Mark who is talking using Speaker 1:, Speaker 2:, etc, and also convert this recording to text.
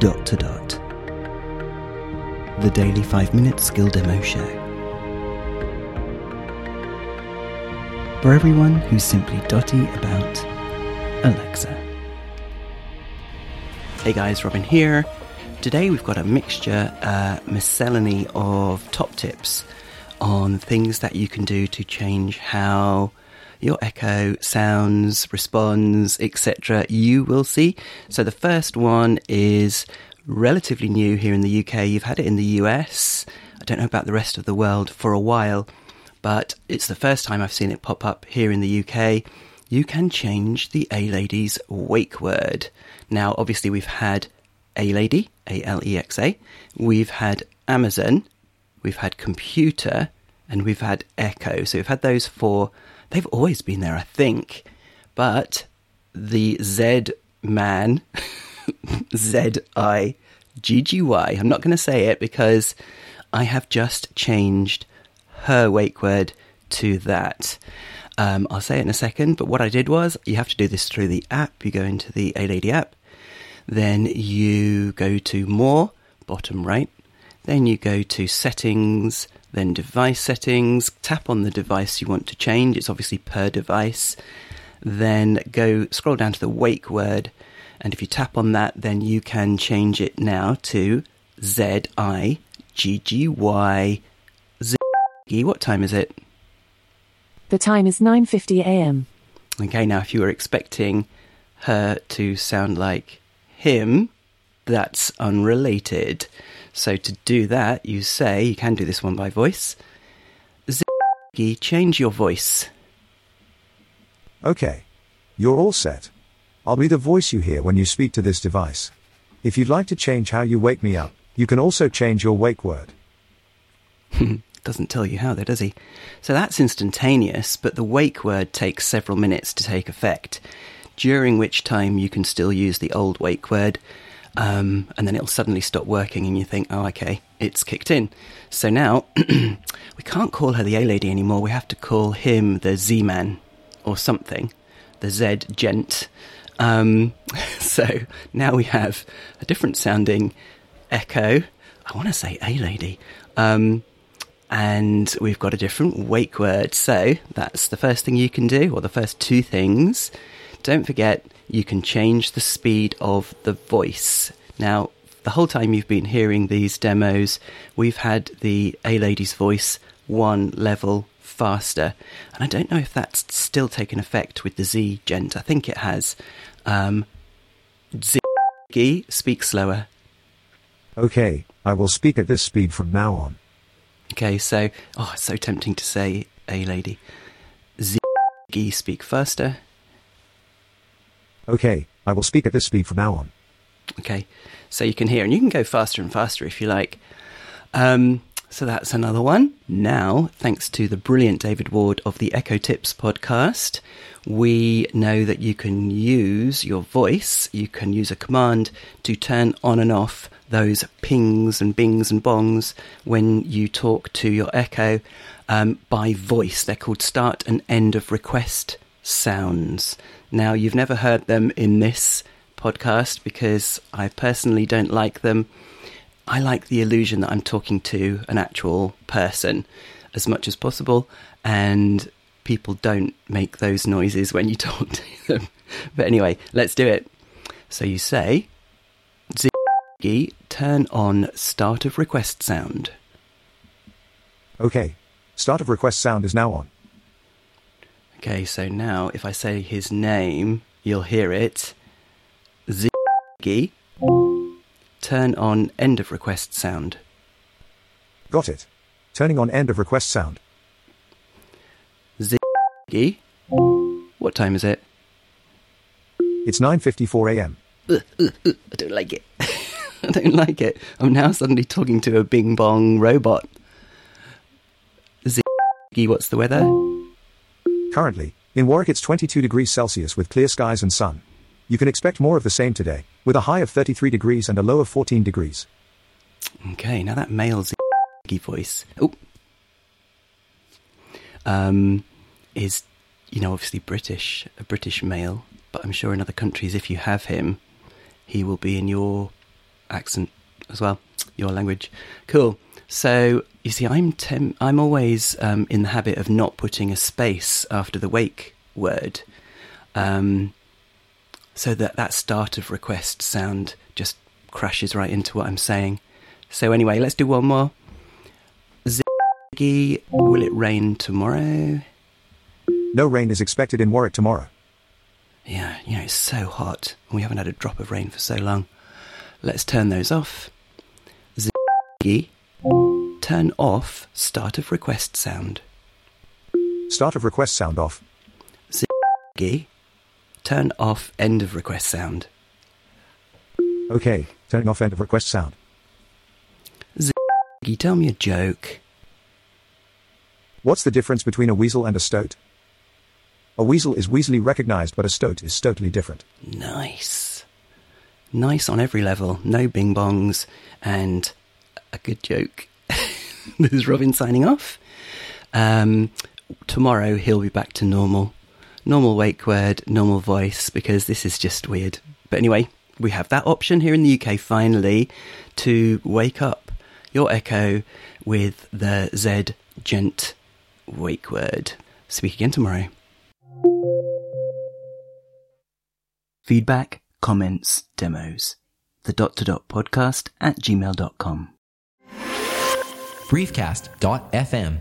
Speaker 1: dot to dot. The Daily 5 Minute Skill Demo Show. For everyone who's simply dotty about Alexa. Hey guys, Robin here. Today we've got a mixture, uh, miscellany of top tips on things that you can do to change how your Echo sounds, responds, etc. You will see. So the first one is relatively new here in the UK. You've had it in the US. I don't know about the rest of the world for a while, but it's the first time I've seen it pop up here in the UK. You can change the A lady's wake word. Now, obviously, we've had A lady, A L E X A. We've had Amazon, we've had computer, and we've had Echo. So we've had those four They've always been there, I think. But the Z man, Z I G G Y, I'm not going to say it because I have just changed her wake word to that. Um, I'll say it in a second, but what I did was you have to do this through the app. You go into the A Lady app, then you go to More, bottom right, then you go to Settings, then device settings, tap on the device you want to change. It's obviously per device. Then go scroll down to the wake word, and if you tap on that, then you can change it now to Z I G G Y Z. What time is it?
Speaker 2: The time is 9:50 a.m.
Speaker 1: Okay, now if you were expecting her to sound like him, that's unrelated. So to do that, you say, you can do this one by voice. Ziggy, change your voice.
Speaker 3: Okay. You're all set. I'll be the voice you hear when you speak to this device. If you'd like to change how you wake me up, you can also change your wake word.
Speaker 1: Doesn't tell you how though, does he? So that's instantaneous, but the wake word takes several minutes to take effect, during which time you can still use the old wake word um, and then it'll suddenly stop working, and you think, oh, okay, it's kicked in. So now we can't call her the A lady anymore. We have to call him the Z man or something, the Z gent. Um, so now we have a different sounding echo. I want to say A lady. Um, and we've got a different wake word. So that's the first thing you can do, or the first two things. Don't forget you can change the speed of the voice. Now, the whole time you've been hearing these demos, we've had the A Lady's voice one level faster. And I don't know if that's still taken effect with the Z gent. I think it has. Um, Ziggy, speak slower.
Speaker 3: Okay, I will speak at this speed from now on.
Speaker 1: Okay, so, oh, it's so tempting to say A Lady. Ziggy, speak faster.
Speaker 3: Okay, I will speak at this speed from now on.
Speaker 1: Okay, so you can hear, and you can go faster and faster if you like. Um, so that's another one. Now, thanks to the brilliant David Ward of the Echo Tips podcast, we know that you can use your voice, you can use a command to turn on and off those pings and bings and bongs when you talk to your Echo um, by voice. They're called start and end of request sounds. Now, you've never heard them in this podcast because I personally don't like them. I like the illusion that I'm talking to an actual person as much as possible, and people don't make those noises when you talk to them. But anyway, let's do it. So you say, Ziggy, turn on start of request sound.
Speaker 3: Okay. Start of request sound is now on.
Speaker 1: Okay, so now if I say his name, you'll hear it. Ziggy. Turn on end of request sound.
Speaker 3: Got it. Turning on end of request sound.
Speaker 1: Ziggy. What time is it?
Speaker 3: It's 9:54 a.m.
Speaker 1: Ugh, ugh, ugh, I don't like it. I don't like it. I'm now suddenly talking to a bing bong robot. Ziggy, what's the weather?
Speaker 3: Currently, in Warwick it's 22 degrees Celsius with clear skies and sun. You can expect more of the same today, with a high of 33 degrees and a low of 14 degrees.
Speaker 1: Okay, now that male Ziggy voice. Oh. Um, is, you know, obviously British, a British male, but I'm sure in other countries, if you have him, he will be in your accent as well, your language. Cool. So you see, I'm tem- I'm always um, in the habit of not putting a space after the wake word, um, so that that start of request sound just crashes right into what I'm saying. So anyway, let's do one more. Ziggy, will it rain tomorrow?
Speaker 3: No rain is expected in Warwick tomorrow.
Speaker 1: Yeah, you know, it's so hot. We haven't had a drop of rain for so long. Let's turn those off. Ziggy, turn off start of request sound.
Speaker 3: Start of request sound off.
Speaker 1: Ziggy, turn off end of request sound.
Speaker 3: Okay, turning off end of request sound.
Speaker 1: Ziggy, tell me a joke.
Speaker 3: What's the difference between a weasel and a stoat? A weasel is weaselly recognized, but a stoat is stotally different.
Speaker 1: Nice. Nice on every level. No bing bongs and a good joke. this is Robin signing off. Um, tomorrow he'll be back to normal. Normal wake word, normal voice, because this is just weird. But anyway, we have that option here in the UK finally to wake up your echo with the Z gent wake word. Speak again tomorrow. Feedback, comments, demos. The dot to dot podcast at gmail.com.
Speaker 4: briefcast.fm